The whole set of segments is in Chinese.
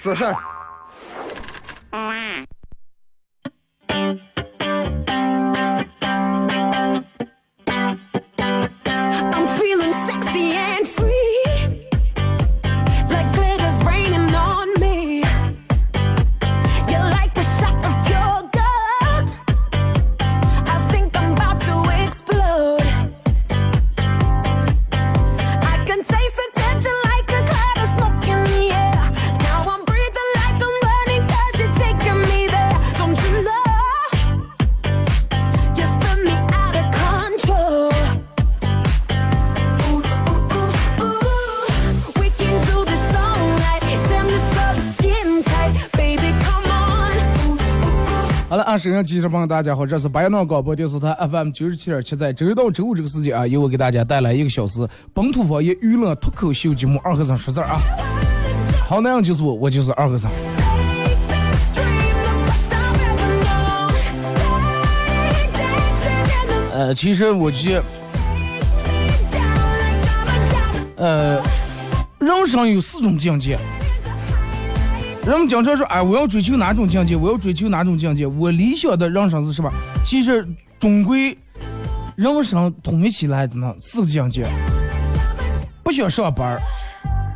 说事儿。Ooh. 好了，啊，沈阳记者朋友，大家好，这是白鸟广播电视台 FM 九十七点七，在周一到周五这个时间啊，由我给大家带来一个小时本土方言娱乐脱口秀节目《二和尚说事儿》啊。好，那样就是我，我就是二和尚。呃，其实我觉，呃，人生有四种境界。人们经常说，哎，我要追求哪种境界？我要追求哪种境界？我理想的人生是什么？其实，终归，人生统一起来的呢四个境界：不想上班儿，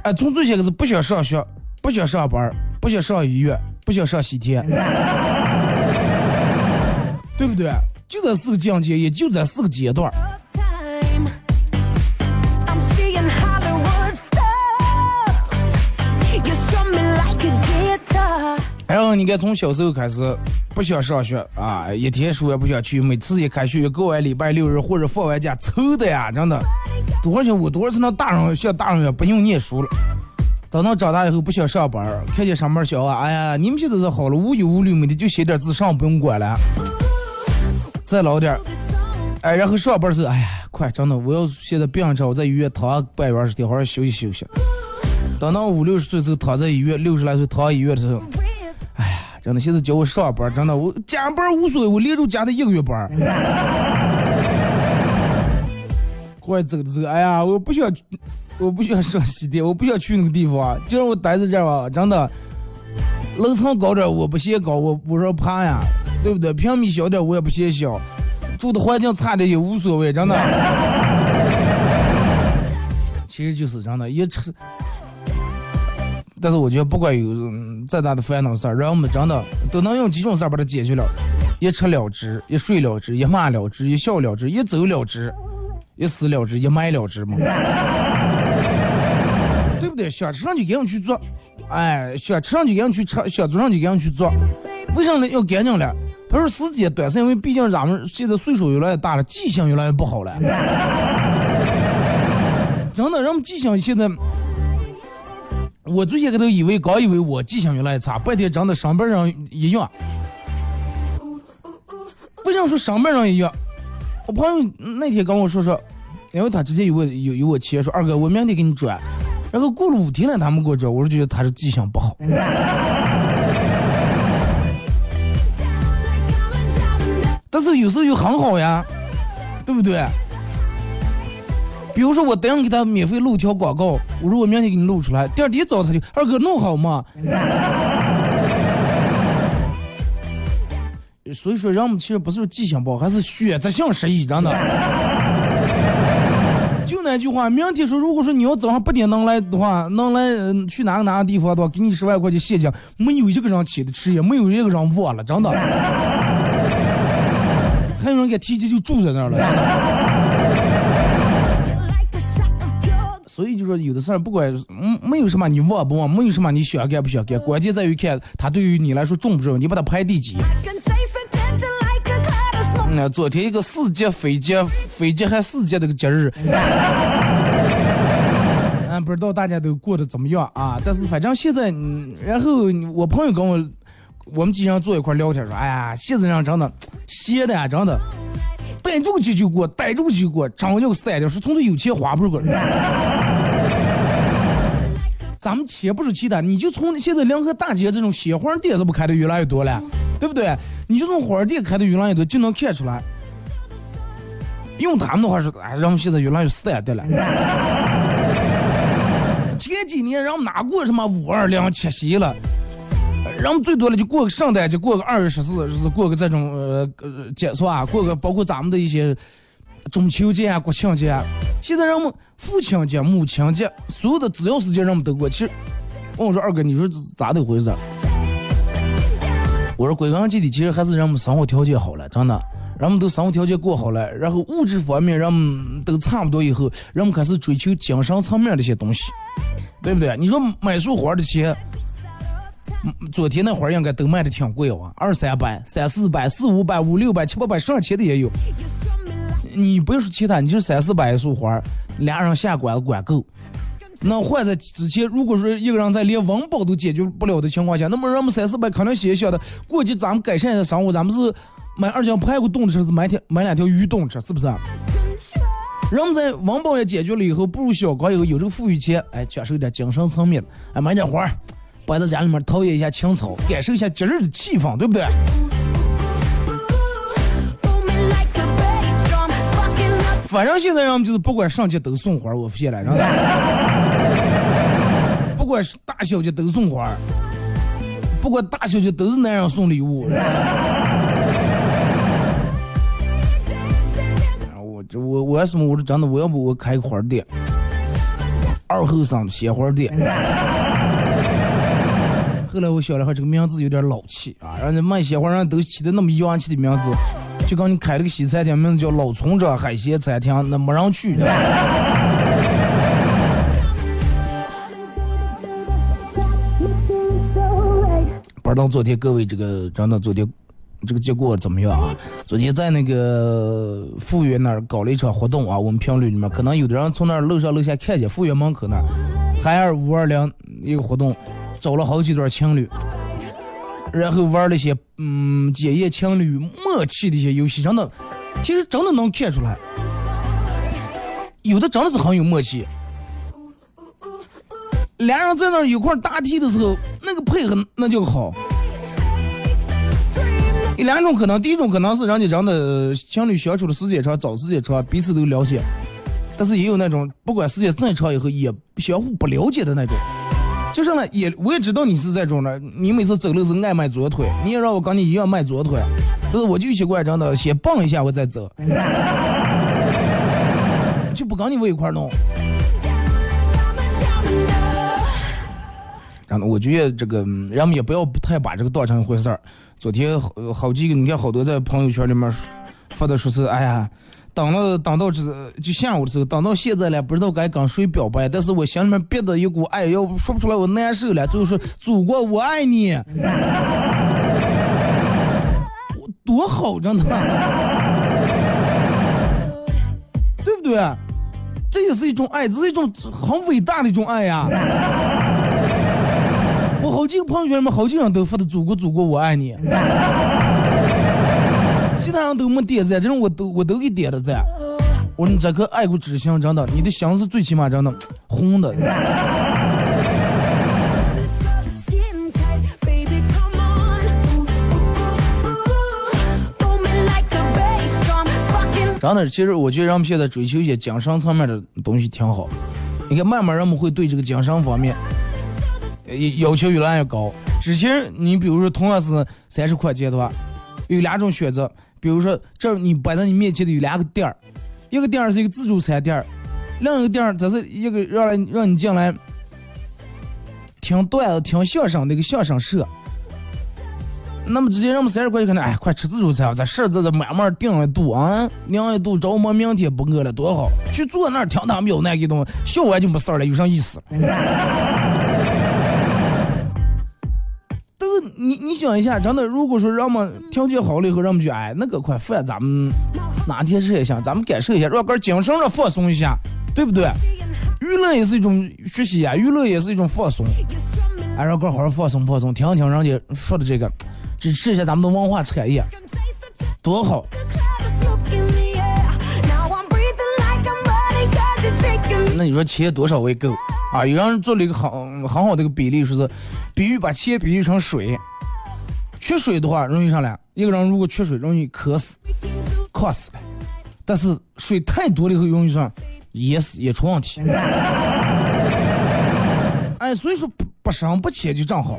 哎，从最先开始不想上学，不想上班儿，不想上医院，不想上西天，对不对？就这四个境界，也就这四个阶段然后你看，从小时候开始不想上学啊，一天书也不想去，每次一开学过完礼拜六日或者放完假，愁的呀，真的。多少钱？我多少次那大人像大人一样不用念书了。等到长大以后不想上班，看见上班小啊，哎呀，你们现在是好了，无忧无虑，每天就写点字，上不用管了。再老点儿，哎，然后上班时候，哎呀，快，真的，我要现在病着，我在医院躺半月十天，好好休息休息。等到五六十岁时候躺在医院，六十来岁躺在医院的时候，真的，现在叫我上班，真的，我加班无所谓，我连着加的一个月班。快走走，哎呀，我不想，我不想上西天，我不想去那个地方，就让我待在这儿吧，真的。楼层高点我不嫌高，我我说怕呀，对不对？平米小点我也不嫌小，住的环境差点也无所谓，真的。其实就是真的，一吃。但是我觉得不管有嗯再大的烦恼事儿，让我们真的都能用几种事儿把它解决了：一吃了之，一睡了之，一骂了之，一笑了之，一走了之，一死了之，一埋了之嘛。对不对？想吃上就赶紧去做，哎，想吃上就赶紧去吃，想做上就赶紧去做。为啥呢？要赶紧了。不是时间短，是因为毕竟咱们现在岁数越来越大了，记性越来越不好了。真的，人们记性现在，我最先开头以为，刚以为我记性越来越差，半天真的上班人一样。不想说上班人一样？我朋友那天跟我说说，因为他之前有我有有我钱，说二哥我明天给你转，然后过了五天了他们给我转，我是觉得他是记性不好。但是有时候又很好呀，对不对？比如说我等下给他免费录条广告，我说我明天给你录出来，第二天一早他就二哥弄好吗？所以说人们其实不是记性不好，还是选择性失忆，真的。就那句话，明天说，如果说你要早上八点能来的话，能来、呃去哪个哪个地方的话，给你十万块钱现金，没有一个人起的迟，也没有一个人忘了，真的。还有人给提前就住在那儿了。所以就说有的事儿不管嗯没有什么你忘不忘，没有什么你想干不想干，关键在于看他对于你来说重不重要，你把它排第几。那昨天一个世界非节非节还世界的个节日，嗯，不知道大家都过得怎么样啊？但是反正现在，嗯然后我朋友跟我，我们经常坐一块聊天说，哎呀，现在人真的闲的呀，真的，逮住急就过，逮住就过，真要三掉，说从这有钱花不出个。咱们且不说其他，你就从现在联合大街这种鲜花店，是不开的越来越多了，对不对？你就从花店开的越来越多，就能看出来。用他们的话说，哎，人们现在越来越散的了。前几年人们哪过什么五二零、七夕了？人们最多了就过个圣诞节，过个二月十四，就是过个这种呃呃节是吧？过个包括咱们的一些中秋节啊、国庆节啊。现在人们父亲节、母亲节，所有的只要时间人们都过。其实问我说二哥，你说这咋的回事？我说归根结底，其实还是人们生活条件好了，真的。人们都生活条件过好了，然后物质方面人们都差不多以后，人们开始追求精神层面的一些东西，对不对？你说买束花的钱，嗯昨天那花应该都卖的挺贵啊，二三百、三四百、四五百、五六百、七八百、上千的也有。你不要说其他，你就三四百一束花，俩人下馆子管够。那换在之前，如果说一个人在连温饱都解决不了的情况下，那么人们三四百可能想想的，过去咱们改善一下生活，咱们是买二斤排骨冻吃，是买条买两条鱼冻吃，是不是？人们在温饱也解决了以后，步入小康以后，有这个富裕钱，哎，享受点精神层面，哎，买点花儿，摆在家里面陶冶一下情操，感受一下节日的气氛，对不对？反正现在人们就是不管上街都送花，我发现了，不管是大小姐都送花，不管大小姐都是男人送礼物。我这我我要什么？我是真的，我要不我开个花店，二后生鲜花店。后来我想了下，这个名字有点老气啊，人家卖鲜花人都起的那么洋气的名字，就跟你开了个西餐厅，名字叫老村长海鲜餐厅，那没人去。不知道昨天各位这个真的昨天这个结果怎么样啊？昨天在那个富源那儿搞了一场活动啊，我们评论里面可能有的人从那儿楼上楼下看见富源门口那儿，海尔五二零一个活动，找了好几对情侣，然后玩了一些嗯检验情侣默契的一些游戏，真的，其实真的能看出来，有的真的是很有默契。俩人在那儿一块儿答题的时候，那个配合那就好。有两种可能，第一种可能是人家真的情侣相处的时间长，找时间长，彼此都了解；但是也有那种不管时间再长以后也相互不了解的那种。就是呢，也我也知道你是这种的，你每次走路是爱迈左腿，你也让我跟你一样迈左腿，但是我就习惯真的先蹦一下我再走，就不跟你我一块儿弄。然后我觉得这个人们也不要太把这个当成一回事儿。昨天好好几个，你看好多在朋友圈里面发的说是，哎呀，等了等到这就下午的时候，等到现在了，不知道该跟谁表白，但是我心里面憋着一股爱，要说不出来，我难受了。最后说，祖国我爱你，我多好着呢，对不对？这也是一种爱，这是一种很伟大的一种爱呀。我好几个朋友圈里面好几个人都发的“祖国，祖国，我爱你”，其他人都没点赞，这种我都我都给点了赞。我说你这颗爱国之心，真的，你的心是最起码真的红的。真的，其实我觉得人们现在追求一些精神层面的东西挺好。你看，慢慢人们会对这个精神方面，呃要求越来越高。之前你比如说同样是三十块钱的话，有两种选择，比如说这儿你摆在你面前的有两个店儿，一个店儿是一个自助餐店儿，另一个店儿这是一个让来让你进来听段子、听相声的一个相声社。那么直接让我们三十块钱可能，哎，快吃自助餐吧，咱事儿这这慢慢定一度啊，量一度，着么明天不饿了多好。去坐那儿听他们有那个东西，笑完就没事了，有啥意思？你你想一下，真的，如果说让我们条件好了以后，让我们去，哎，那个块饭咱们哪天吃也行，咱们感受一下，让哥精神上放松一下，对不对？娱乐也是一种学习呀，娱乐也是一种放松。哎，让哥好好放松放松，听一听人家说的这个，支持一下咱们的文化产业，多好！那你说钱多少为够啊？有人做了一个很很好的一个比例，说是比喻把钱比喻成水，缺水的话容易上来，一个人如果缺水容易渴死，渴死了。但是水太多了以后容易上噎死，也出问题。哎，所以说不不深不浅就正好。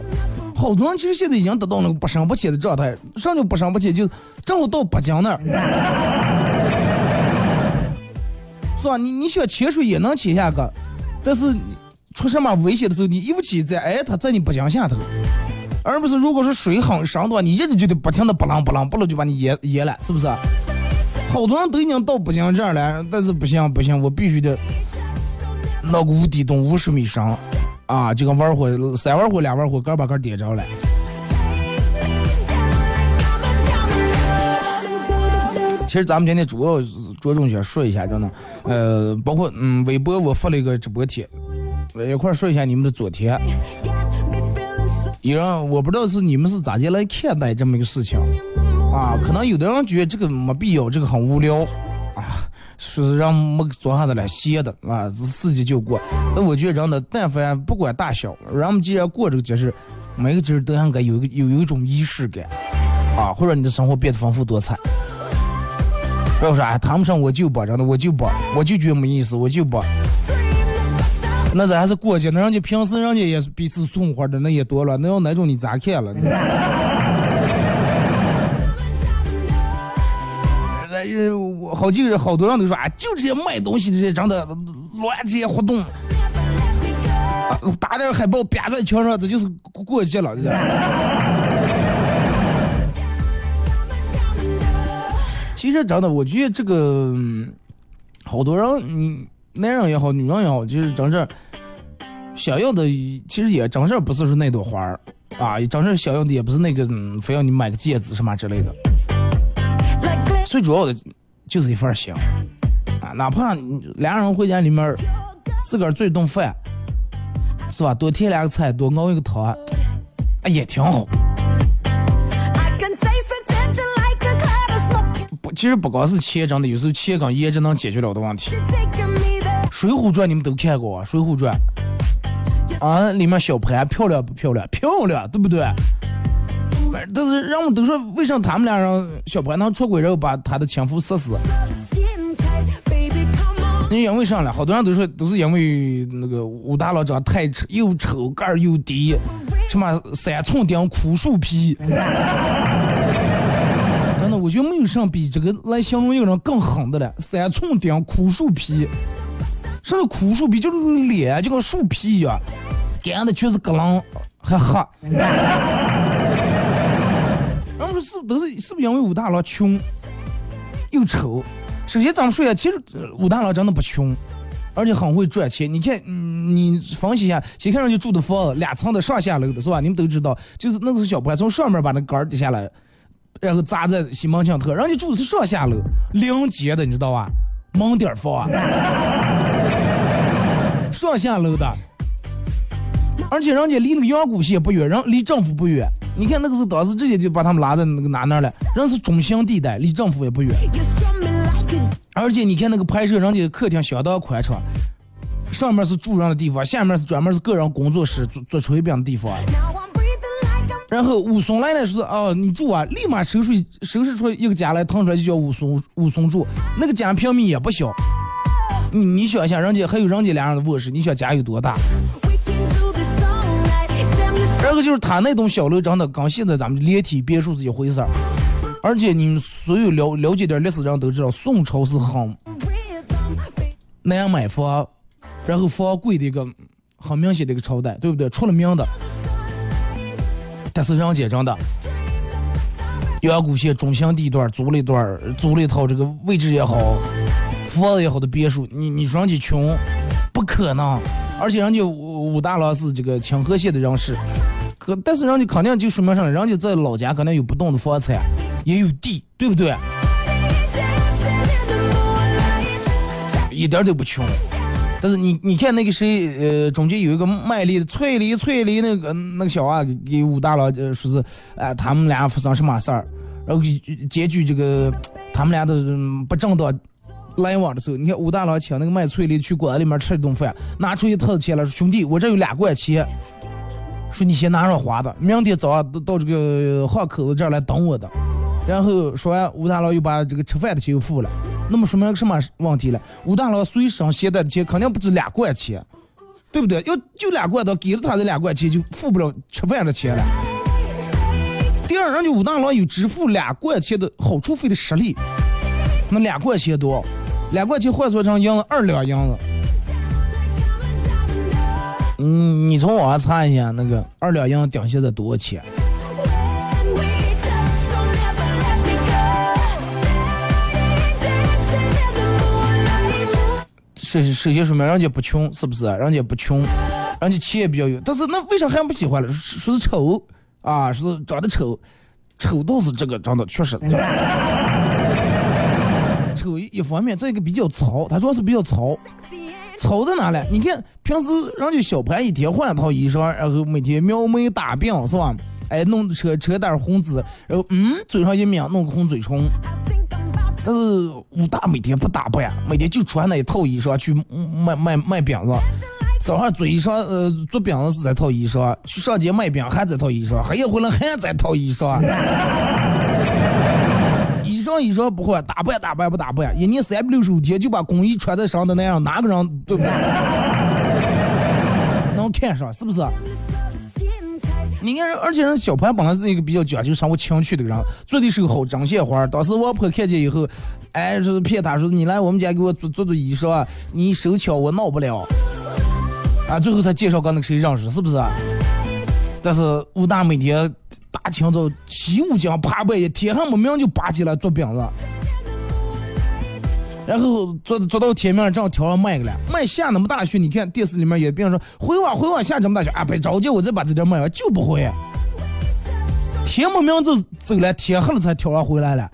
好多人其实现在已经得到那个不深不浅的状态，啥叫不深不浅？就正好到北京那儿，是吧？你你想潜水也能潜下个，但是出什么危险的时候，你一不起在哎，他在你北京下头，而不是如果说水很深的话，你一直就得不停的不浪不浪不浪就把你淹淹了，是不是？好多人都已经到不行这儿了，但是不行不行，我必须得弄个无底洞五十米深。啊，就跟玩火，三玩火，俩玩火，个把个点着了。其实咱们今天主要着重想说一下，真的，呃，包括嗯，微博我发了一个直播帖，一块儿说一下你们的昨天。有人我不知道是你们是咋的来看待这么一个事情啊？可能有的人觉得这个没必要，这个很无聊啊。说是让没做啥的来，歇的啊，四季就过。那我觉得真的，但凡不管大小，人们既然过这个节日，每个节日都应该有一个有有一种仪式感啊，或者你的生活变得丰富多彩。不要说哎，谈不上我就不，真的我就不，我就觉得没意思，我就不。那咱还是过节，那人家平时人家也是彼此送花的，那也多了，那要那种你咋看了？呃，我好几个人，好多人都说啊，就这些卖东西的这些，真的乱这些活动，啊，打点海报啪在墙上，这就是过节了，这。其实真的，我觉得这个好多人，你男人也好，女人也好，就是真正想要的，其实也真正不是说那朵花儿啊，真正想要的也不是那个，非要你买个戒指什么之类的。最主要的就是一份心啊，哪怕俩人回家里面自个儿做一顿饭，是吧？多添两个菜，多熬一个汤，啊，也挺好。不，其实不光是钱，真的有时候钱跟颜值能解决了的问题。《水浒传》你们都看过啊，《水浒传》啊，里面小潘漂亮不漂亮？漂亮，对不对？但是人们都说，为啥他们俩人小白能出轨，然后把他的前夫杀死？你因为啥了？好多人都说，都是因为那个武大郎长得太丑，又丑，个儿又低，什么三寸丁，枯树皮。真的，我觉得没有啥比这个来形容一个人更狠的了。三寸丁，枯树皮，什么枯树皮？就是脸就跟树皮一样，干的全是疙瘩，还黑。然后是不都是是不是因为武大郎穷又丑？首先咱们说一下，其实武大郎真的不穷，而且很会赚钱。你看，你分析一下，先看上去住的房子，两层的上下楼的是吧？你们都知道，就是那个是小破从上面把那杆儿跌下来，然后砸在西门庆头。人家住的是上下楼，临街的，你知道吧？门点房啊，上下楼的，而且人家离那个阳谷县不远，人离政府不远。你看那个是当时直接就把他们拉在那个哪那儿了，人是中心地带，离政府也不远。而且你看那个拍摄，人家客厅相当宽敞，上面是住人的地方，下面是专门是个人工作室、做做炊饼的地方。然后武松来了是哦，你住啊，立马收拾收拾出一个家来，腾出来就叫武松武松住。那个家平米也不小，你你想想，人家还有人家俩人的卧室，你想家有多大？这个就是他那栋小楼，真的跟现在咱们连体别墅是一回事儿。而且你们所有了了解点历史人都知道，宋朝是很难买房，然后房贵的一个很明显的一个朝代，对不对？出了名的。但是人家真的，阳谷县中心地段租了一段，租了一套这个位置也好，房子也好的别墅，你你说人家穷，不可能。而且人家武武大郎是这个清河县的人士。可，但是人家肯定就说明上了，人家在老家可能有不动的房产，也有地，对不对？一点都不穷。但是你你看那个谁，呃，中间有一个卖力的翠梨，翠梨那个那个小娃给武大郎呃说是，哎、他们俩发生什么事儿，然后结局这个他们俩的嗯不正当来往的时候，你看武大郎请那个卖翠梨去馆子里面吃一顿饭，拿出一沓子钱来说，兄弟，我这有两罐钱，说你先拿上花的，明天早上到到这个巷口子这儿来等我的。然后说完，武大郎又把这个吃饭的钱又付了。那么说明什么问题了？武大郎随身携带的钱肯定不止两罐钱，对不对？要就两罐的，给了他这两罐钱就付不了吃饭的钱了。第二，人家武大郎有支付两罐钱的好处费的实力。那两罐钱多？两罐钱换算成银子二两银子。嗯，你从网上查一下那个二两银子顶现在多少钱？首首先说明人家不穷，是不是？人家不穷，人家钱也比较有。但是那为啥还不喜欢了？说说是丑啊，说是长得丑，丑倒是这个长得确实。丑一方面，这个比较糙，他主要是比较糙。糙在哪里？你看平时人家小潘一天换一套衣裳，然后每天描眉打鬓是吧？哎，弄扯扯点红紫，然后嗯，嘴上一抿，弄个红嘴唇。但是武大每天不打扮呀，每天就穿那一套衣裳去卖卖卖饼子。早上做衣裳呃做饼子是这套衣裳，去上街卖饼还这套衣裳，黑夜回来还这套衣裳。衣裳衣裳不换，打扮打扮不打扮，一年三百六十五天就把工衣穿在身的那样，哪个人对不对？能看上是不是？你看，而且人小潘本来是一个比较讲究生活情趣的人，做的是个好针线活。当时我婆看见以后，哎，就是骗他说你来我们家给我做做做衣裳，你手巧我闹不了。啊，最后才介绍跟那个谁认识，是不是？但是武大每天大清早起五更爬半夜，天还没明就拔起来做饼子，然后坐坐到天明，正好挑上卖了。卖下那么大雪，你看电视里面也别人说回往回往下这么大雪啊，别着急，我再把这点卖完，就不会。天没明就走了，天黑了才挑上回来了。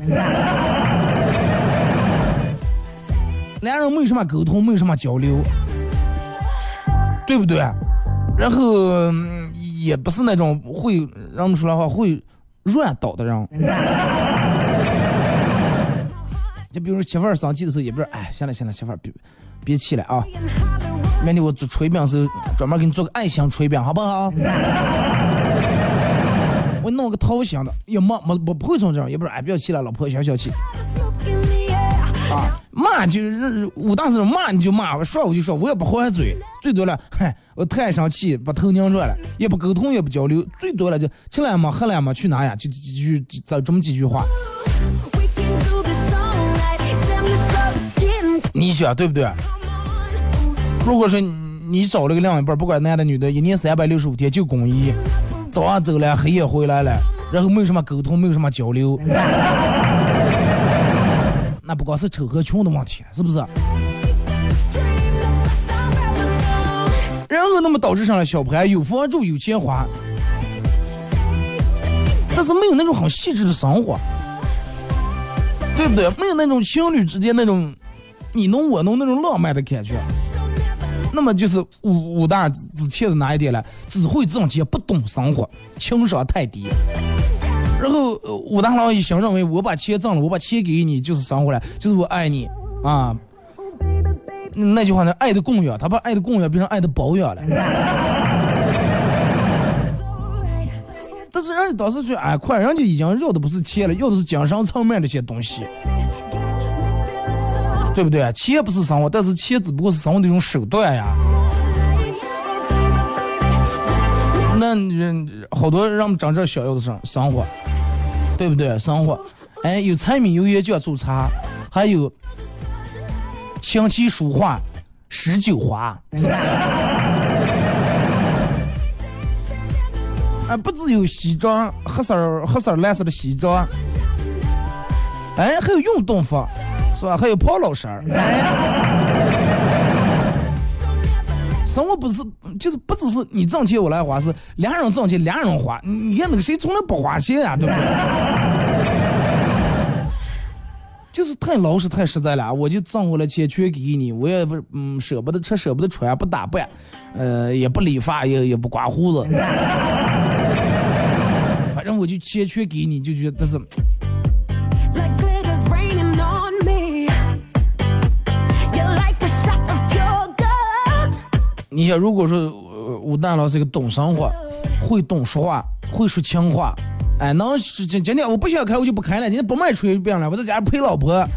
两人没有什么沟通，没有什么交流，对不对？然后、也不是那种会让我们说来话会乱倒的人。就比如媳妇儿生气的时候，也不是哎，行了行了，媳妇儿别别气了啊，明天我做炊饼时候专门给你做个爱心炊饼，好不好？我弄个桃心的，也没没不不会从这样，也不是哎不要气了，老婆消消气啊，骂就是武大是骂你就骂，说我就说，我也不还嘴，最多了，嗨，我太生气，把头拧转了，也不沟通也不交流，最多了就吃了吗？喝了吗？去哪呀？就就就这这么几句话。你想对不对？如果说你找了个另一半，不管男的女的，一年三百六十五天就工一，早上走了，黑夜回来了，然后没有什么沟通，没有什么交流，那不光是丑和穷的问题，是不是？然后那么导致上了小潘有房住有钱花，但是没有那种很细致的生活，对不对？没有那种情侣之间那种你侬我侬那种浪漫的感觉。那么就是武武大之欠的哪一点呢？只会挣钱，不懂生活，情商太低。然后武大郎一想认为我把钱挣了，我把钱给你就是生活了，就是我爱你啊。那句话呢，爱的供养，他把爱的供养变成爱的保养了。但是人家当时说，哎，快，人家已经要的不是钱了，要的是精神层面的一些东西。对不对？钱不是生活，但是钱只不过是生活的一种手段呀。那人好多让我们长这想要的生生活，对不对？生活，哎，有柴米油盐酱醋茶，还有琴棋书画诗酒花，是不是？啊，不只有西装，黑色儿、黑色儿、蓝色的西装，哎，还有运动服。是吧？还有跑老师儿，生活不是就是不只是你挣钱我来花，是两人挣钱两人花。你看那个谁从来不花钱啊、对不对？就是太老实太实在了，我就挣回来钱全给你，我也不嗯舍不得吃舍不得穿不打扮，呃也不理发也也不刮胡子，反正我就钱全给你，就觉得是你想，如果说武大郎是个懂生活、会懂说话、会说情话，哎，能是今今天我不想开我就不开了，今天不卖炊饼了，我在家陪老婆，啊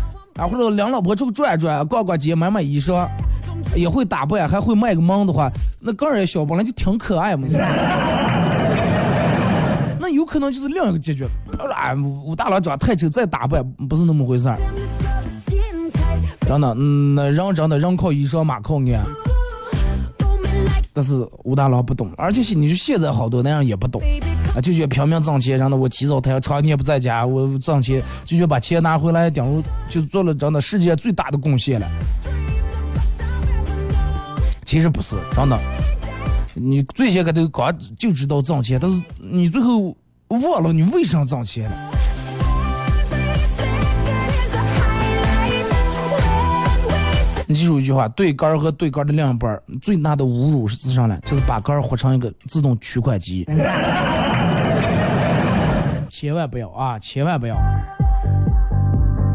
或者领老婆出去转转、逛逛街、买买衣裳，也会打扮，还会卖个萌的话，那个人小本来就挺可爱嘛。那有可能就是另一个结局，哎，武大郎长得太丑，再打扮不是那么回事儿。真的，嗯，那人真的人靠衣裳，马靠鞍。但是武大郎不懂，而且是你说现在好多男人也不懂啊，就觉得拼命挣钱，然后我起早贪黑，常年不在家，我挣钱，就觉得把钱拿回来，等于就做了真的世界最大的贡献了。其实不是，真的，你最先开头刚就知道挣钱，但是你最后忘了你为啥挣钱了。记住一句话：对杆儿和对杆儿的另一半儿最大的侮辱是自上来，就是把杆儿活成一个自动取款机。千万不要啊！千万不要。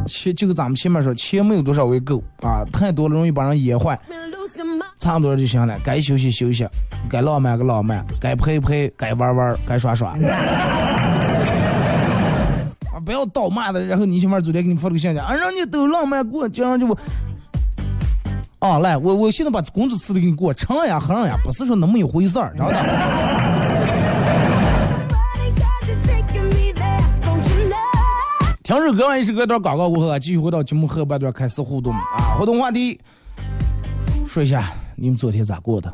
钱就跟咱们前面说，钱没有多少为够啊，太多了容易把人噎坏。差不多就行了，该休息休息，该浪漫个浪漫，该陪陪，该玩玩，该耍耍。啊，不要倒骂的，然后你媳妇儿昨天给你发了个信息，啊，人家都浪漫过，这样就我。啊，来，我我现在把工资辞了给你过，成呀哼呀，不是说那么一回事儿，知道的。body got you taking me there. Don't you know? 听首歌完一首歌段广告过后啊，继续回到节目后半段开始互动啊，互动话题，说一下你们昨天咋过的？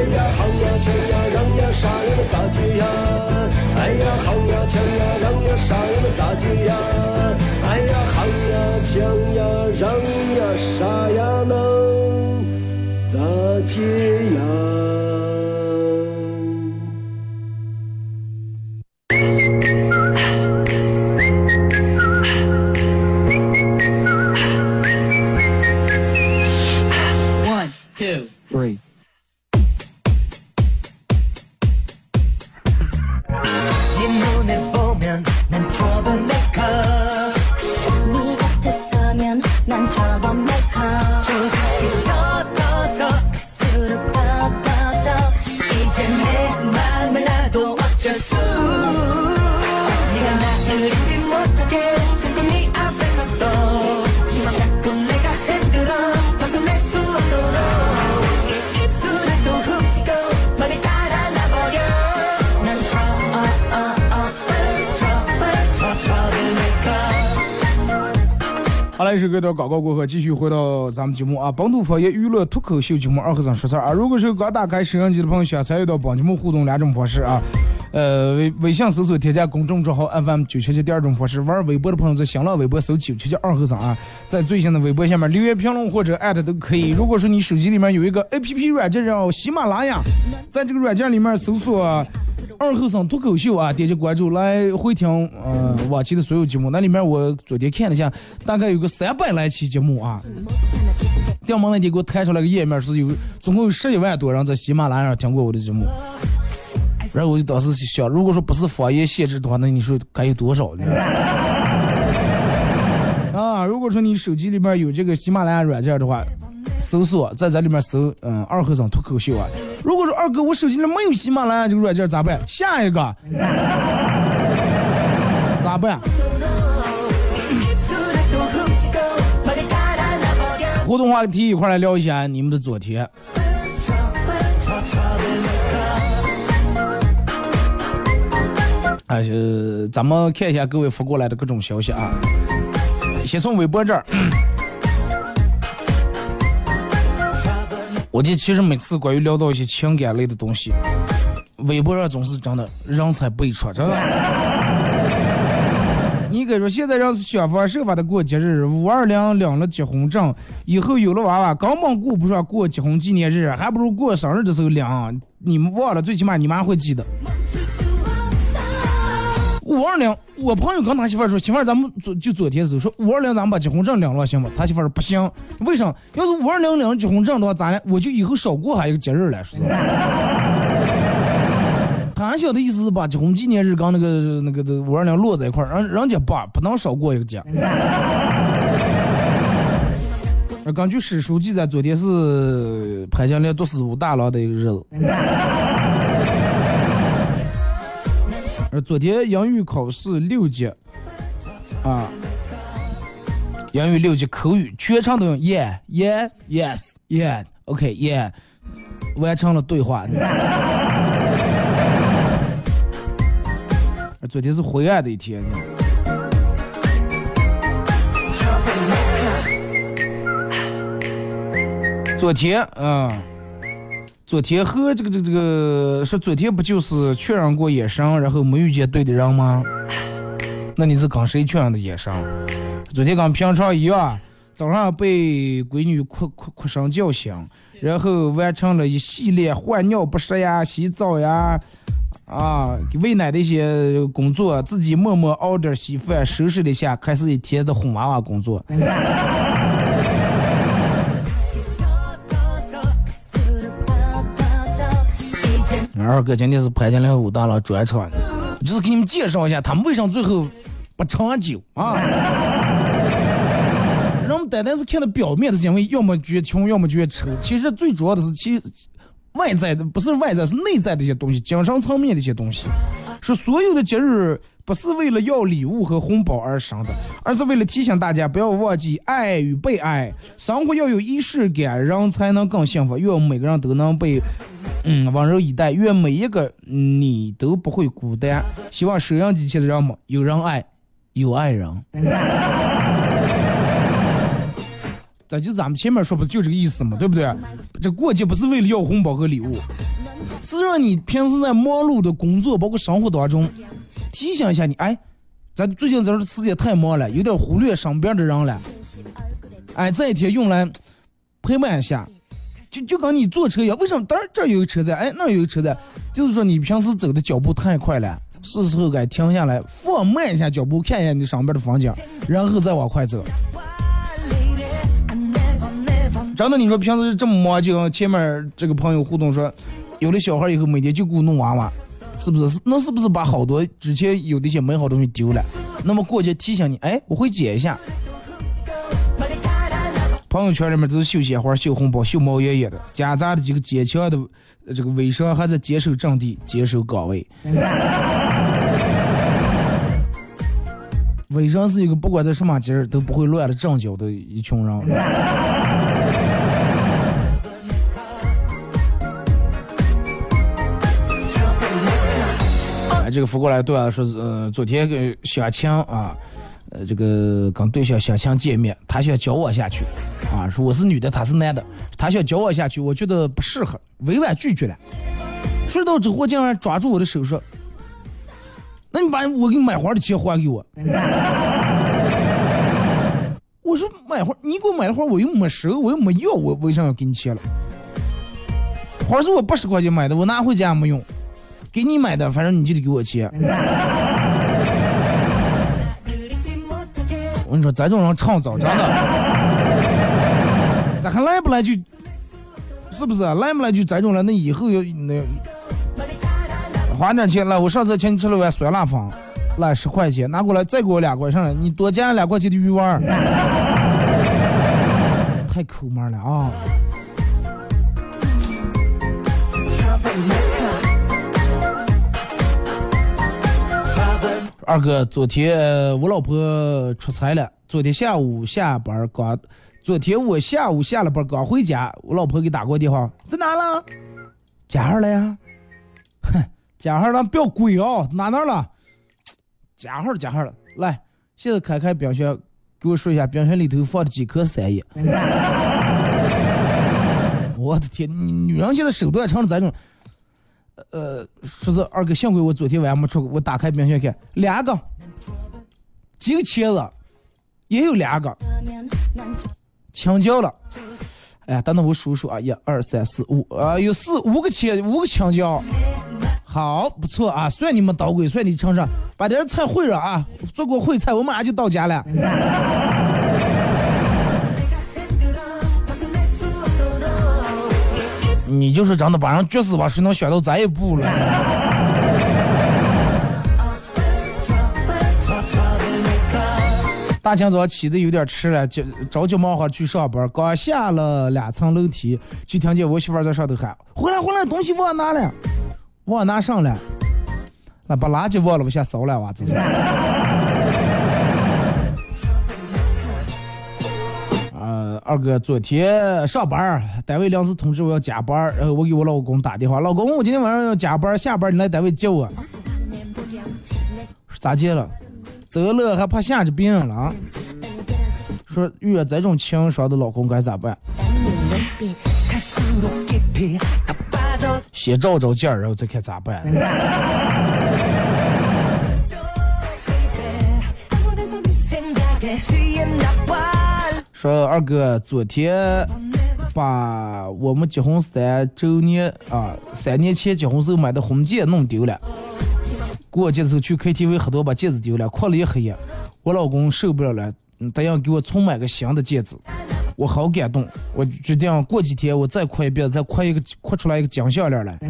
哎呀，好呀，抢呀，让呀，啥呀？么咋接呀？哎呀，好呀，抢呀，让呀，啥呀？么咋接呀？哎呀，好呀，抢呀，让呀，啥呀么咋接呀？好了，一首歌到广告过后，继续回到咱们节目啊，本土方言娱乐脱口秀节目二和尚说事儿啊。如果是刚打开摄像机的朋友，想参与到本节目互动两种方式啊，呃，微微信搜索添加公众账号 FM 九七七，第二种方式，玩微博的朋友在新浪微博搜九七七二和尚啊，在最新的微博下面留言评论或者艾特都可以。如果说你手机里面有一个 APP 软件叫喜马拉雅，在这个软件里面搜索。二后生脱口秀啊，点击关注来回听，呃，往期的所有节目。那里面我昨天看了一下，大概有个三百来期节目啊。掉毛那天给我弹出来个页面，是有总共有十一万多人在喜马拉雅听过我的节目。然后我就当时想，如果说不是方言限制的话，那你说该有多少呢？啊，如果说你手机里面有这个喜马拉雅软件的话，搜索在这里面搜，嗯，二和尚脱口秀啊。如果说二哥我手机里没有喜马拉雅这个软件咋办？下一个咋办？互动话题一块来聊一下你们的昨天。啊，是咱们看一下各位发过来的各种消息啊。先从微博这儿，我记得其实每次关于聊到一些情感类的东西，微博上总是真的人才辈出，真的。你给说现在人想方设法的过节日，五二零领了结婚证，以后有了娃娃，根本顾不上过结婚纪念日，还不如过生日的时候领。你们忘了，最起码你妈会记得。五二零，我朋友跟他媳妇儿说，媳妇儿咱们昨就昨天走说五二零咱们把结婚证领了行吗？他媳妇儿说不行，为啥？要是五二零领结婚证的话，咱俩我就以后少过还一个节日了，说是。他晓的意思是把结婚纪念日跟那个那个的五二零摞在一块儿，人人家不不能少过一个节。呃根据史书记载，昨天是潘金莲毒死武大郎的一个日子。呃，昨天英语考试六级，啊，英语六级口语全程都用 yeah yeah yes yeah OK yeah，完成了对话。昨天是灰暗的一天。昨天啊、昨天和这个这个这个说昨天不就是确认过眼神，然后没遇见对的人吗？那你是跟谁确认的眼神？昨天跟平常一样，早上被闺女哭哭哭声叫醒，然后完成了一系列换尿不湿呀、洗澡呀。啊，喂奶的一些工作，自己默默熬点稀饭，收拾了一下，开始一天的哄娃娃工作。二哥今天是潘金莲武大郎专场，就是给你们介绍一下他们为什么最后不长久啊。人们单单是看到表面的行为要么觉穷，要么觉丑，其实最主要的是其外在的不是外在，是内在的一些东西，精神层面的一些东西。是所有的节日，不是为了要礼物和红包而生的，而是为了提醒大家不要忘记爱与被爱，生活要有仪式感，人才能更幸福。愿我们每个人都能被嗯温柔以待，愿每一个你都不会孤单。希望收音机前的人们有人爱，有爱人。这就咱们前面说不就这个意思嘛，对不对？这过节不是为了要红包和礼物，是让你平时在忙碌的工作包括生活当中，提醒一下你，哎，咱最近这段时间太忙了，有点忽略身边的人了。哎，这一天用来陪伴一下，就就跟你坐车一样，为什么？当然这儿有个车站，哎，那儿有个车站，就是说你平时走的脚步太快了，是时候该停下来，放慢一下脚步，看一下你上边的风景，然后再往快走。真的，你说平时这么忙，就跟前面这个朋友互动说，有了小孩以后，每天就给我弄娃娃，是不是？那是不是把好多之前有的一些美好东西丢了？那么过节提醒你，哎，我会捡一下。朋友圈里面都是秀鲜花、秀红包、秀毛爷爷的，夹杂的几个坚强的这个微商还在坚守阵地、坚守岗位。微商是一个不管在什么节日都不会乱了阵脚的一群人。这个发过来对啊，说是呃，昨天跟小强啊，呃，这个跟对象小强见面，他想交往下去，啊，说我是女的，他是男的，他想交往下去，我觉得不适合，委婉拒绝了。说到之后，竟然抓住我的手说：“那你把我给你买花的钱还给我。”我说买花，你给我买的花我又没收，我又没要，我为啥要给你钱了？花是我八十块钱买的，我拿回家也没用。给你买的，反正你就得给我钱。我跟你说，咱这种人唱早，真的，咱还来不来就，是不是？来不来就这种人，那以后要那花点钱来。我上次请你吃了碗酸辣粉，来十块钱，拿过来再给我两块，上来你多加两块钱的鱼丸，太抠门了啊！二哥，昨天呃我老婆出差了，昨天下午下班刚，昨天我下午下了班刚回家，我老婆给打过电话，在哪了？家号了呀？哼，家号了，不要鬼哦！哪哪了？加号加号了，来，现在开开冰箱，给我说一下冰箱里头放的几颗三叶。我的天，女人现在手段成了这种。呃，说是二哥，幸亏我昨天晚上没出，我打开冰箱看，两个，几个茄子，也有两个，青椒了。哎呀，等等我数数啊，一二三四五，啊，有四五个茄，五个青椒。好，不错啊，算你们捣鬼，算你成上，把点菜会了啊，做过烩菜，我马上就到家了。你就是真的把人撅死吧，谁能想到咱一步了？大清早起的有点迟了，就着急忙慌去上班，刚下了两层楼梯，就听见我媳妇在上头喊：“回来回来，东西忘拿了，忘拿上了，那把垃圾忘了往下扫了哇，这是。”二哥，昨天上班，单位临时通知我要加班，然后我给我老公打电话，老公，我今天晚上要加班，下班你来单位接我。咋接了？走了还怕吓着别人了啊？说遇到这种情商的老公该咋办？先照照镜，然后再看咋办。说二哥，昨天把我们结婚三周年啊，三年前结婚时候买的婚戒弄丢了。过节的时候去 KTV 喝多，把戒指丢了，哭了一黑夜。我老公受不了了，嗯他要给我重买个新的戒指。我好感动，我决定过几天我再哭一遍，再哭一个哭出来一个金项链来。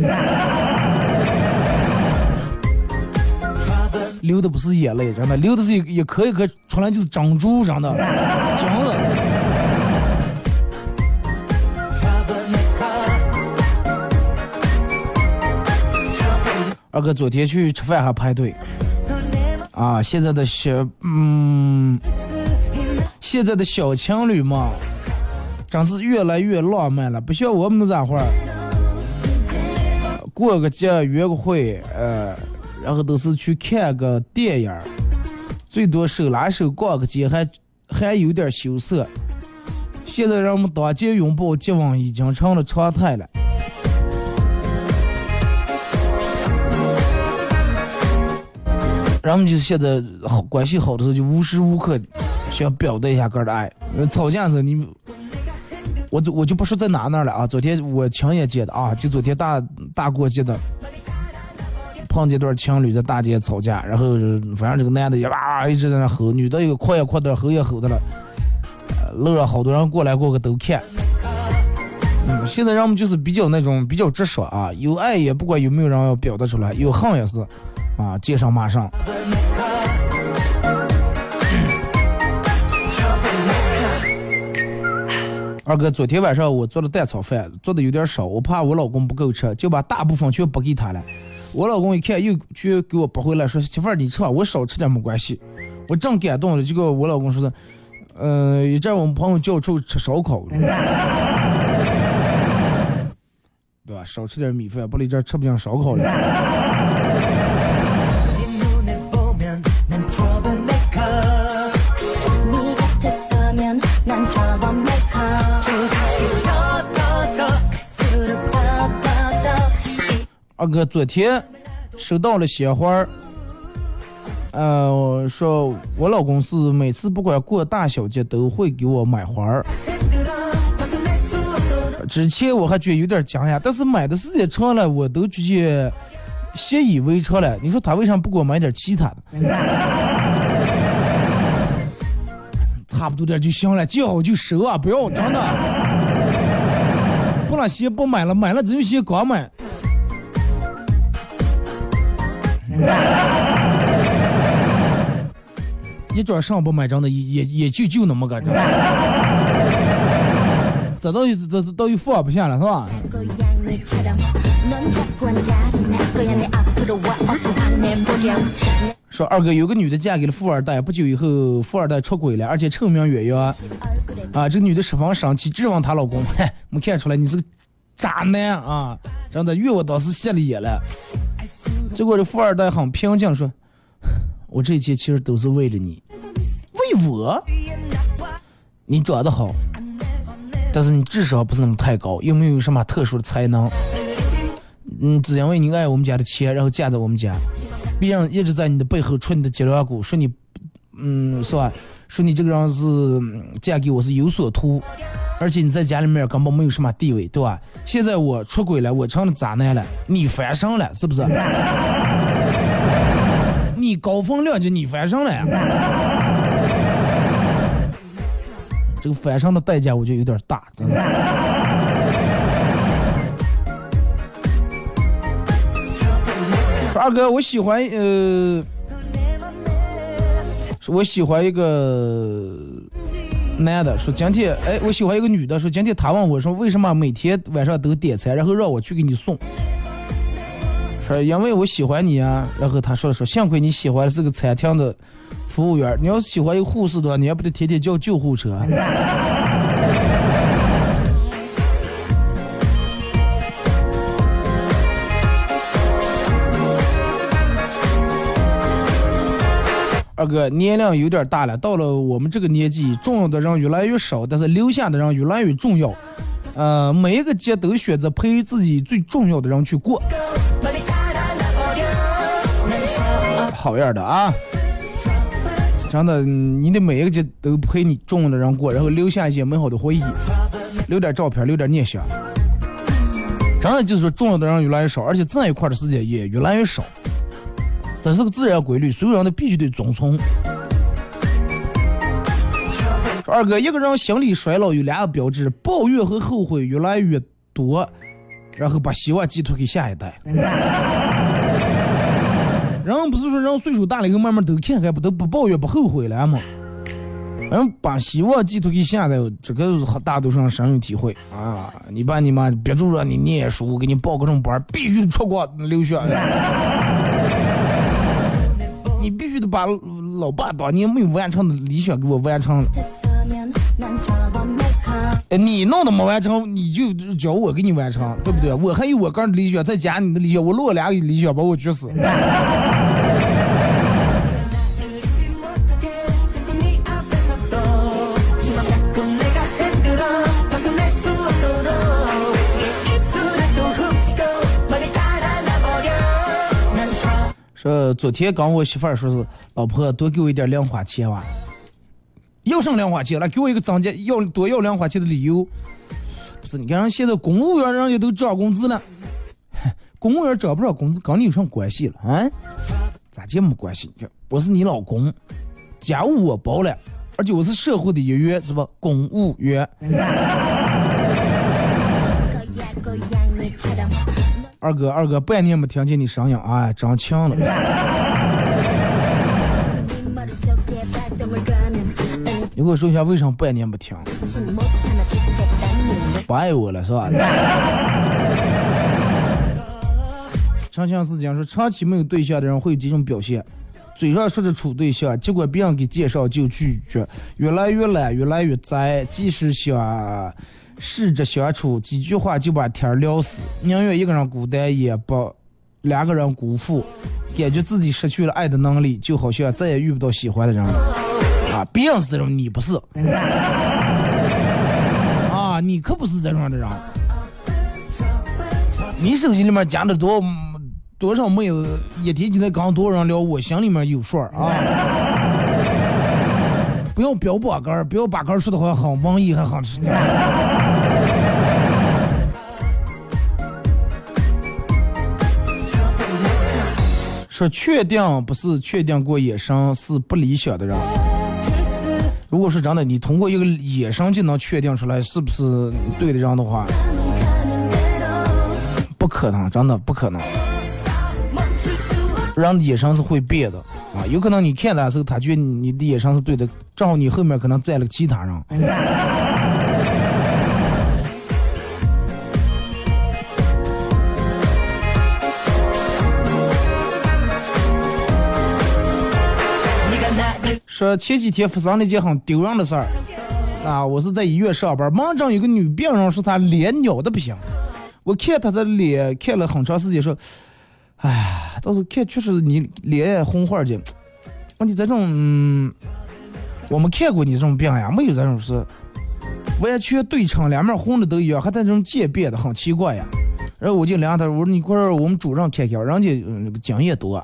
流的不是眼泪，真的，流的是一一颗一颗出来就是珍珠，真的，金的。二哥昨天去吃饭还排队，啊，现在的小嗯，现在的小情侣嘛，真是越来越浪漫了，不像我们那咋会儿，过个节约个会，呃，然后都是去看个电影，最多手拉手逛个街，还还有点羞涩。现在让我们当街拥抱接吻已经成了常态了。然后我们就现在好关系好的时候，就无时无刻想表达一下个儿的爱。吵架时候，你我就我就不说在哪那了啊。昨天我亲眼见的啊，就昨天大大过节的，碰见对情侣在大街吵架，然后反正这个男的也哇一直在那吼，女的也哭也哭的，吼也吼的了，呃路上好多人过来过个都看。嗯，现在人们就是比较那种比较直爽啊，有爱也不管有没有人要表达出来，有恨也是，啊，见上骂上。二哥，昨天晚上我做了蛋炒饭，做的有点少，我怕我老公不够吃，就把大部分全拨给他了。我老公一看又去给我拨回来，说媳妇儿你吃吧，我少吃点没关系。我正感动了，结果我老公说的，呃，一阵我们朋友叫我出去吃烧烤，对吧？少吃点米饭，不然一阵吃不上烧烤了。二哥，昨天收到了鲜花儿，呃，说我老公是每次不管过大小节都会给我买花儿。之前我还觉得有点惊讶，但是买的时间长了，我都直接习以为常了。你说他为啥不给我买点其他的？差不多点就行了，见好就收啊！不要真的，不拿鞋不买了，买了只有鞋光买。一转上不买账的也也就就那么个 这这到是这倒到放不下了是吧？说二哥有个女的嫁给了富二代不久以后富二代出轨了而且臭名远扬。啊这女的十分生气质问她老公。没看出来你是个渣男啊真的怨我当时瞎了眼了。结果这富二代很平静说：“ 我这一切其实都是为了你，为我。你长得好，但是你智商不是那么太高，又没有什么特殊的才能。嗯，只因为你爱我们家的钱，然后嫁在我们家，别人一直在你的背后戳你的脊梁骨，说你，嗯，是吧？说你这个人是嫁给我是有所图，而且你在家里面根本没有什么地位，对吧？现在我出轨了，我成了渣男了，你翻身了，是不是？你高风亮节，你翻身了呀？这个翻身的代价我觉得有点大，真的。说二哥，我喜欢呃，我喜欢一个男的，说今天哎，我喜欢一个女的，说今天他问我说为什么每天晚上都点餐，然后让我去给你送。说因为我喜欢你啊，然后他说了说，幸亏你喜欢是个餐厅的服务员，你要是喜欢一个护士的话，你也不得天天叫救护车。二哥年龄有点大了到了我们这个年纪重要的人越来越少但是留下的人越来越重要。呃每一个节都选择陪自己最重要的人去过。好样的啊！真的你得每一个节都陪你重要的人过然后留下一些美好的回忆留点照片留点念想。真的就是说重要的人越来越少而且在一块的时间也越来越少。这是个自然规律，所有人都必须得遵从。说二哥，一个人心理衰老有两个标志：抱怨和后悔越来越多，然后把希望寄托给下一代。人不是说人岁数大了以后慢慢都看开，不都不抱怨不后悔了吗？人把希望寄托给下一代，这个大多数人深有体会啊！你爸你妈别就让你念书，给你报个什么班，必须出国留学。你必须得把老爸当年没有完成的理想给我完成了。你弄的没完成，你就叫我给你完成，对不对？我还有我个人的理想，再加你的理想，我落俩理想把我撅死。说昨天跟我媳妇儿说是，老婆多给我一点零花钱吧。要什么零花钱了？给我一个增加要多要零花钱的理由。不是，你看人现在公务员人家都涨工资了，公务员涨不涨工资跟你有什么关系了啊？咋这没关系？你看我是你老公，家务我包了，而且我是社会的一员，是吧？公务员。二哥，二哥，半年没听见你声音，哎，长强了。你给我说一下，为什么半年不听？不爱我了是吧？长相思讲说，长期没有对象的人会有几种表现：嘴上说着处对象，结果别人给介绍就拒绝，越来越懒，越来越宅，即使想。试着相处，几句话就把天聊死，宁愿一个人孤单，也不两个人辜负，感觉自己失去了爱的能力，就好像再也遇不到喜欢的人了。啊，别人是这种，你不是。啊，你可不是这种的人。你手机里面加的多多少妹子，一天今天跟多少人聊，我心里面有数啊。不要标把杆，不要把杆说的好像很文艺，还很说确定不是确定过眼神是不理想的人。如果是真的，你通过一个眼神就能确定出来是不是对的人的话，不可能，真的不可能。人的眼神是会变的啊，有可能你看他的时候，他觉得你的眼神是对的，正好你后面可能站了个其他人。说前几天发生了一件很丢人的事儿，啊，我是在医院上班，门诊有个女病人说她脸鸟的不行，我看她的脸看了很长时间，说，哎，倒是看确实你脸红花的，问题这种，嗯，我没看过你这种病呀，没有这种事，完全对称，两面红的都一样，还带这种渐变的，很奇怪呀。然后我就量他，我说你快让我们主任看看，人家经验多。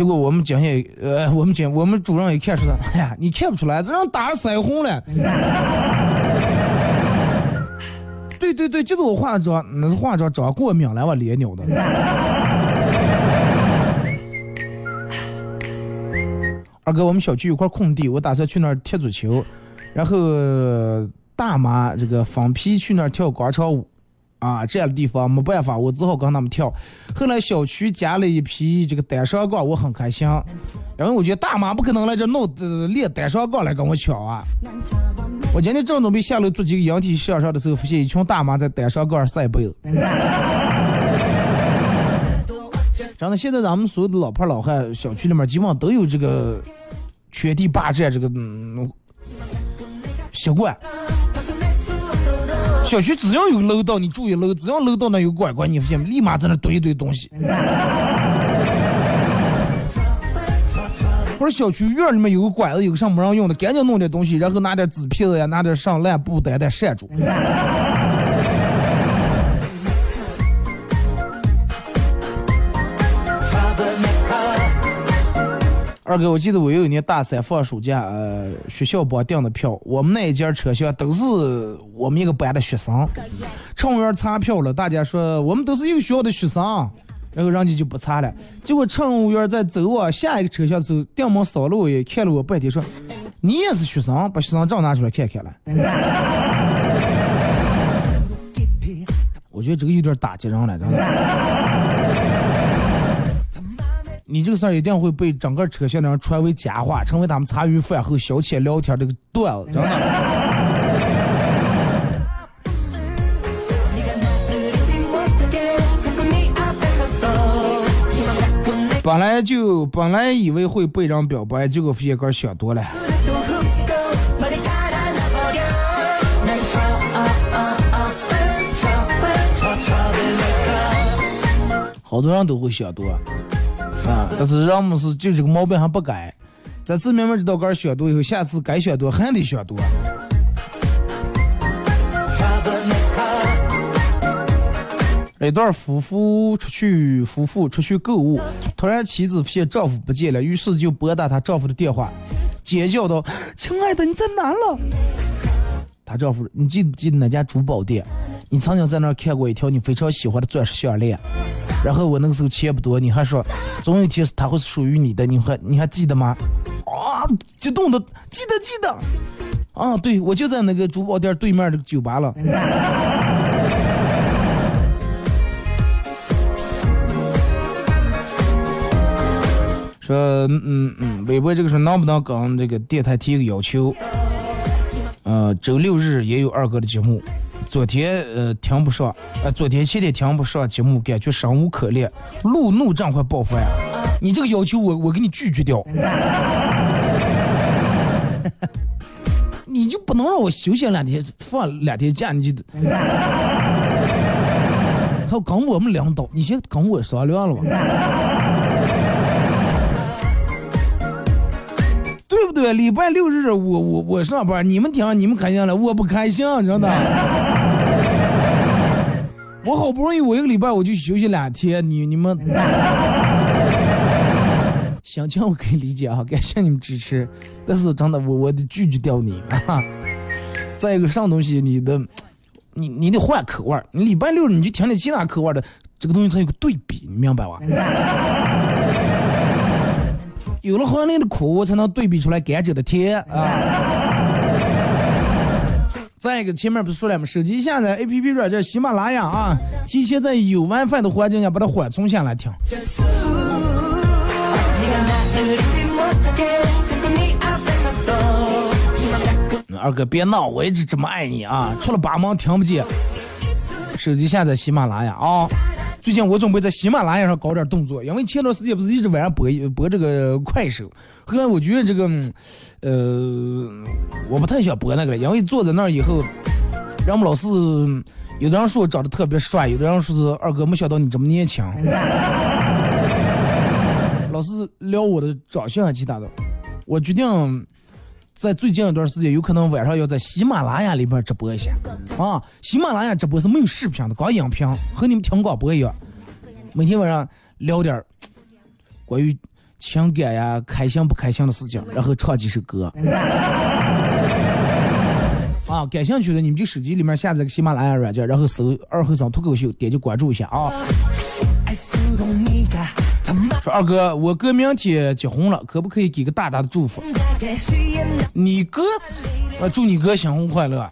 结果我们讲也，呃，我们讲我们主任一看出来，哎呀，你看不出来，这人打腮红了。对对对，就是我化妆，那是化妆长过敏了，我脸扭的。二哥，我们小区有块空地，我打算去那儿踢足球，然后大妈这个放屁去那儿跳广场舞。啊，这样的地方没办法，我只好跟他们跳。后来小区加了一批这个单双杠，我很开心，因为我觉得大妈不可能来这弄练单双杠来跟我抢啊。我今天正准备下楼做几个引体向上的时候，发现一群大妈在单双杠上晒被子。真的，现在咱们所有的老婆老汉，小区里面基本上都有这个全地霸占这个嗯习惯。小区只要有楼道，你注意楼，只要楼道那有拐拐，你发现立马在那堆一堆东西。或者小区院里面有个拐子，有个啥没人用的，赶紧弄点东西，然后拿点纸片子呀，拿点上烂布袋袋扇住。二哥，我记得我有一年大三放暑假，呃，学校帮订的票，我们那一节车厢都是我们一个班的学生。乘务员查票了，大家说我们都是一个学校的学生，然后人家就不查了。结果乘务员在走往下一个车厢的时候，电门扫了我一眼，看了我半天，说：“你也是学生，把学生证拿出来看看了。”我觉得这个有点打击人了，真的。你这个事儿一定会被整个车厢的人传为佳话，成为他们茶余饭后消遣聊天的段子，真的。本来就本来以为会被人表白，结果飞哥想多了。好多人都会想多。但是人们是就这个毛病还不改，这次明明知道该选多以后，下次该选多还得选多。一对夫妇出去，夫妇出去购物，突然妻子发现丈夫不见了，于是就拨打她丈夫的电话，尖叫道：“亲爱的，你在哪了？”她丈夫，你记不记得那家珠宝店？你曾经在那儿看过一条你非常喜欢的钻石项链，然后我那个时候钱不多，你还说总有一天它会属于你的，你还你还记得吗？啊，激动的记得记得，啊，对我就在那个珠宝店对面这个酒吧了。说嗯嗯，微博这个说能不能跟这个电台提个要求？呃，周六日也有二哥的节目，昨天呃听不上，呃昨天前天听不上节目，感觉生无可恋，路怒症快爆发呀！你这个要求我我给你拒绝掉，你就不能让我休息两天，放两天假，你就还有跟我们领导，你先跟我商量了吧？对不对？礼拜六日我我我上班，你们听你们开心了，我不开心，真的。我好不容易我一个礼拜我就休息两天，你你们，想情我可以理解啊，感谢你们支持，但是真的我我得拒绝掉你啊。再一个上东西你的，你你得换口味，你礼拜六你就听点其他口味的，这个东西才有个对比，你明白吧？有了黄连的苦，才能对比出来甘蔗的甜啊。再一个，前面不是说了吗？手机下载 A P P 软件喜马拉雅啊，提前在有 WiFi 的环境下把它缓冲下来听。二哥别闹，我一直这么爱你啊！除了把门听不见，手机下载喜马拉雅啊。最近我准备在喜马拉雅上搞点动作，因为前段时间不是一直晚上播播这个快手，后来我觉得这个，嗯呃，我不太想播那个了，因为坐在那儿以后，人们老是有的人说我长得特别帅，有的人说是二哥没想到你这么年轻，老是聊我的长相啊其他的，我决定。在最近一段时间，有可能晚上要在喜马拉雅里边直播一下啊！喜马拉雅直播是没有视频的，光音频，和你们听广播一样。每天晚上聊点关于情感呀、开心不开心的事情，然后唱几首歌。啊，感兴趣的你们就手机里面下载个喜马拉雅软件，然后搜“二后生脱口秀”，点击关注一下啊。说二哥，我哥明天结婚了，可不可以给个大大的祝福？你哥，祝你哥新婚快乐，啊，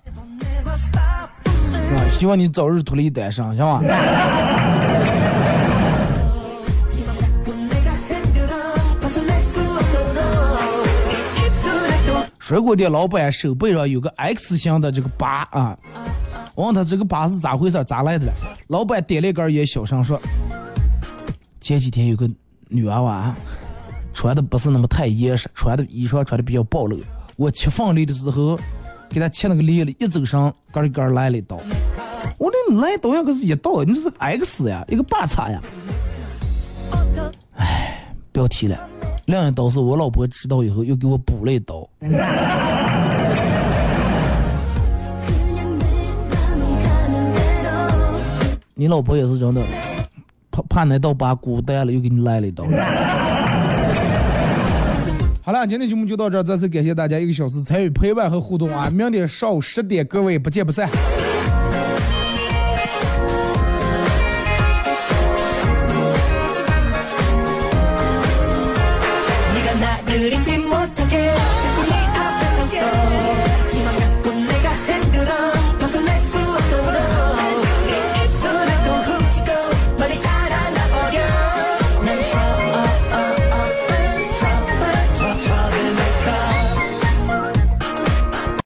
希望你早日脱离单身，行吧？水果店老板手背上有个 X 型的这个疤啊，我问他这个疤是咋回事，咋来的了？老板点了一根烟，小声说：“前几天有个女娃娃，穿的不是那么太严实，穿的衣裳穿的比较暴露。我切凤梨的时候，给她切那个裂了，一走上根儿根儿来了一刀。我那来刀呀可是一刀，你这是 X 呀，一个八叉呀。哎，不要提了。另一刀是我老婆知道以后又给我补了一刀。你老婆也是真的，怕怕那刀疤孤单了，又给你来了一刀。好了，今天节目就到这儿，再次感谢大家一个小时参与陪伴和互动啊！明天上午十点，各位不见不散。